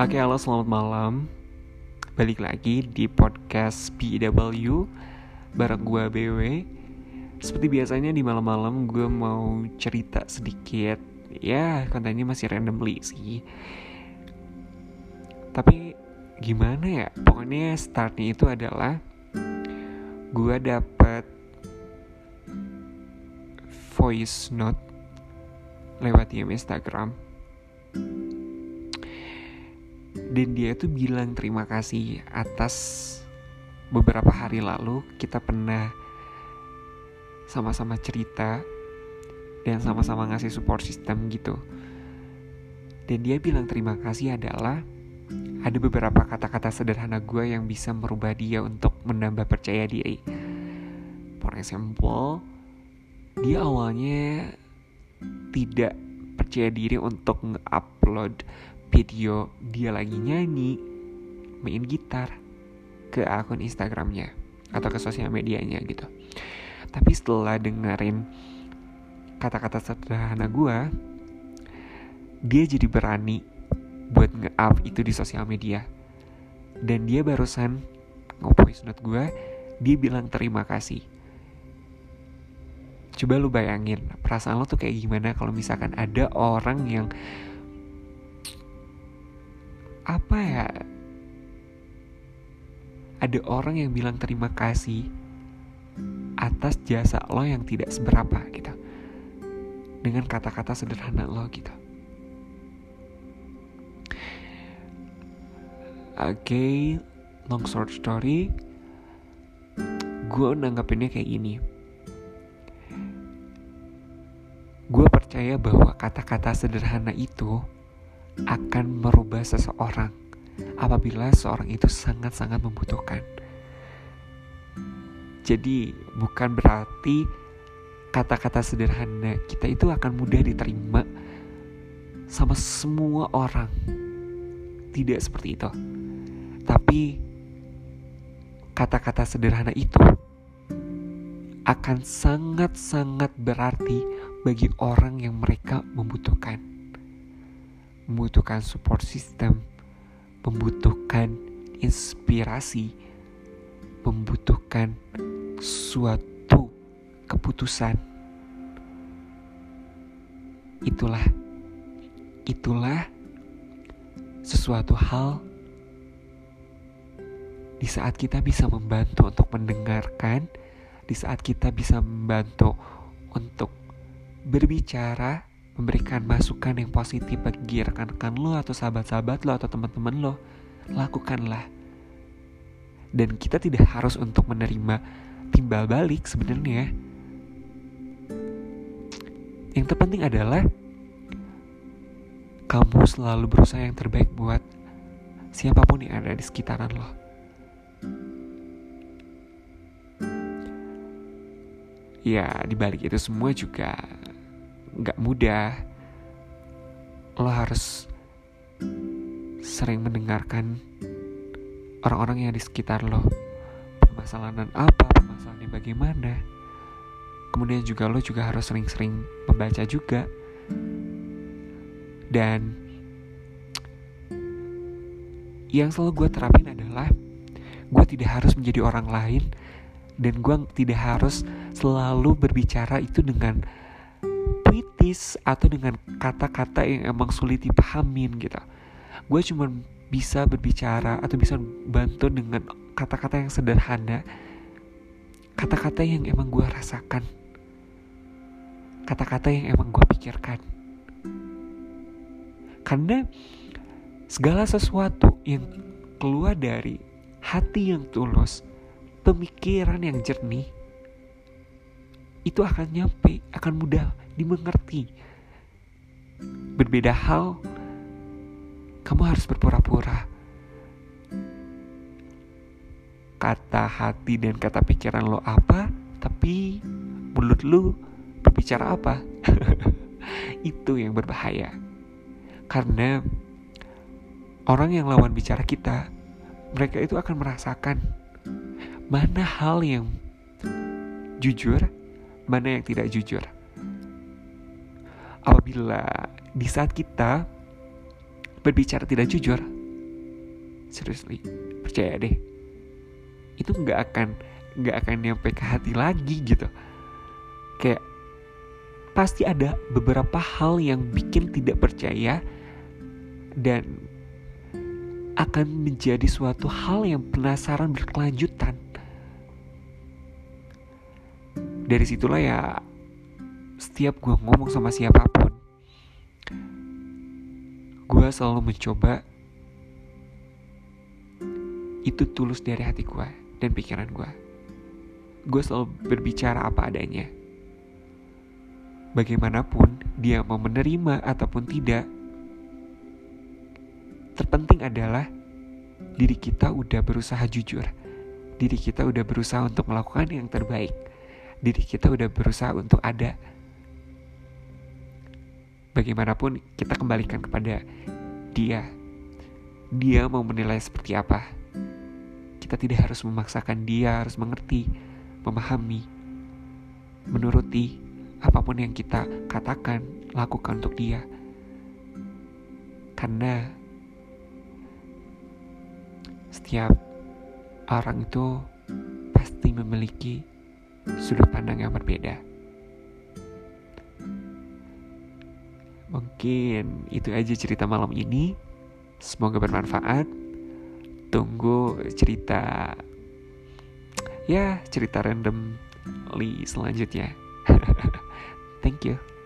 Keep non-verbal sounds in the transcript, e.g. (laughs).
Oke, halo selamat malam. Balik lagi di podcast PW bareng gue BW. Seperti biasanya di malam-malam gue mau cerita sedikit. Ya, kontennya masih randomly sih. Tapi gimana ya? Pokoknya startnya itu adalah gue dapet voice note lewat DM Instagram dan dia tuh bilang terima kasih atas beberapa hari lalu kita pernah sama-sama cerita dan sama-sama ngasih support system gitu. Dan dia bilang terima kasih adalah ada beberapa kata-kata sederhana gue yang bisa merubah dia untuk menambah percaya diri. For example dia awalnya tidak percaya diri untuk nge-upload video dia lagi nyanyi, main gitar ke akun Instagramnya atau ke sosial medianya gitu. Tapi setelah dengerin kata-kata sederhana gue, dia jadi berani buat nge-up itu di sosial media. Dan dia barusan nge-voice note gue, dia bilang terima kasih. Coba lu bayangin, perasaan lo tuh kayak gimana kalau misalkan ada orang yang apa ya? Ada orang yang bilang terima kasih atas jasa lo yang tidak seberapa gitu. Dengan kata-kata sederhana lo gitu. Oke okay, long short story. Gue nanggapinnya kayak gini percaya bahwa kata-kata sederhana itu akan merubah seseorang apabila seorang itu sangat-sangat membutuhkan. Jadi, bukan berarti kata-kata sederhana kita itu akan mudah diterima sama semua orang. Tidak seperti itu. Tapi kata-kata sederhana itu akan sangat-sangat berarti bagi orang yang mereka membutuhkan membutuhkan support system, membutuhkan inspirasi, membutuhkan suatu keputusan. Itulah, itulah sesuatu hal di saat kita bisa membantu untuk mendengarkan, di saat kita bisa membantu untuk berbicara memberikan masukan yang positif bagi rekan-rekan lo atau sahabat-sahabat lo atau teman-teman lo, lakukanlah. Dan kita tidak harus untuk menerima timbal balik sebenarnya. Yang terpenting adalah kamu selalu berusaha yang terbaik buat siapa pun yang ada di sekitaran lo. Ya, dibalik itu semua juga nggak mudah. Lo harus sering mendengarkan orang-orang yang di sekitar lo. Permasalahan apa permasalahannya bagaimana. Kemudian juga lo juga harus sering-sering membaca juga. Dan yang selalu gue terapin adalah gue tidak harus menjadi orang lain dan gue tidak harus selalu berbicara itu dengan puitis atau dengan kata-kata yang emang sulit dipahamin gitu. Gue cuma bisa berbicara atau bisa bantu dengan kata-kata yang sederhana kata-kata yang emang gue rasakan kata-kata yang emang gue pikirkan. Karena segala sesuatu yang keluar dari hati yang tulus pemikiran yang jernih itu akan nyampe akan mudah dimengerti. Berbeda hal, kamu harus berpura-pura. Kata hati dan kata pikiran lo apa, tapi mulut lu berbicara apa? (laughs) Itu yang berbahaya. Karena orang yang lawan bicara kita, mereka itu akan merasakan mana hal yang jujur, mana yang tidak jujur? Apabila di saat kita berbicara tidak jujur, seriously percaya deh itu nggak akan nggak akan nyampe ke hati lagi gitu. Kayak pasti ada beberapa hal yang bikin tidak percaya dan akan menjadi suatu hal yang penasaran berkelanjutan dari situlah ya setiap gue ngomong sama siapa pun gue selalu mencoba itu tulus dari hati gue dan pikiran gue gue selalu berbicara apa adanya. Bagaimanapun dia mau menerima ataupun tidak terpenting adalah diri kita udah berusaha jujur diri kita udah berusaha untuk melakukan yang terbaik diri kita udah berusaha untuk ada. Bagaimanapun kita kembalikan kepada dia. Dia mau menilai seperti apa. Kita tidak harus memaksakan dia harus mengerti, memahami, menuruti apa pun yang kita katakan, lakukan untuk dia. Karena setiap orang itu pasti memiliki sudut pandang yang berbeda. Mungkin itu aja cerita malam ini. Semoga bermanfaat. Tunggu cerita ya cerita random li selanjutnya. (laughs) Thank you.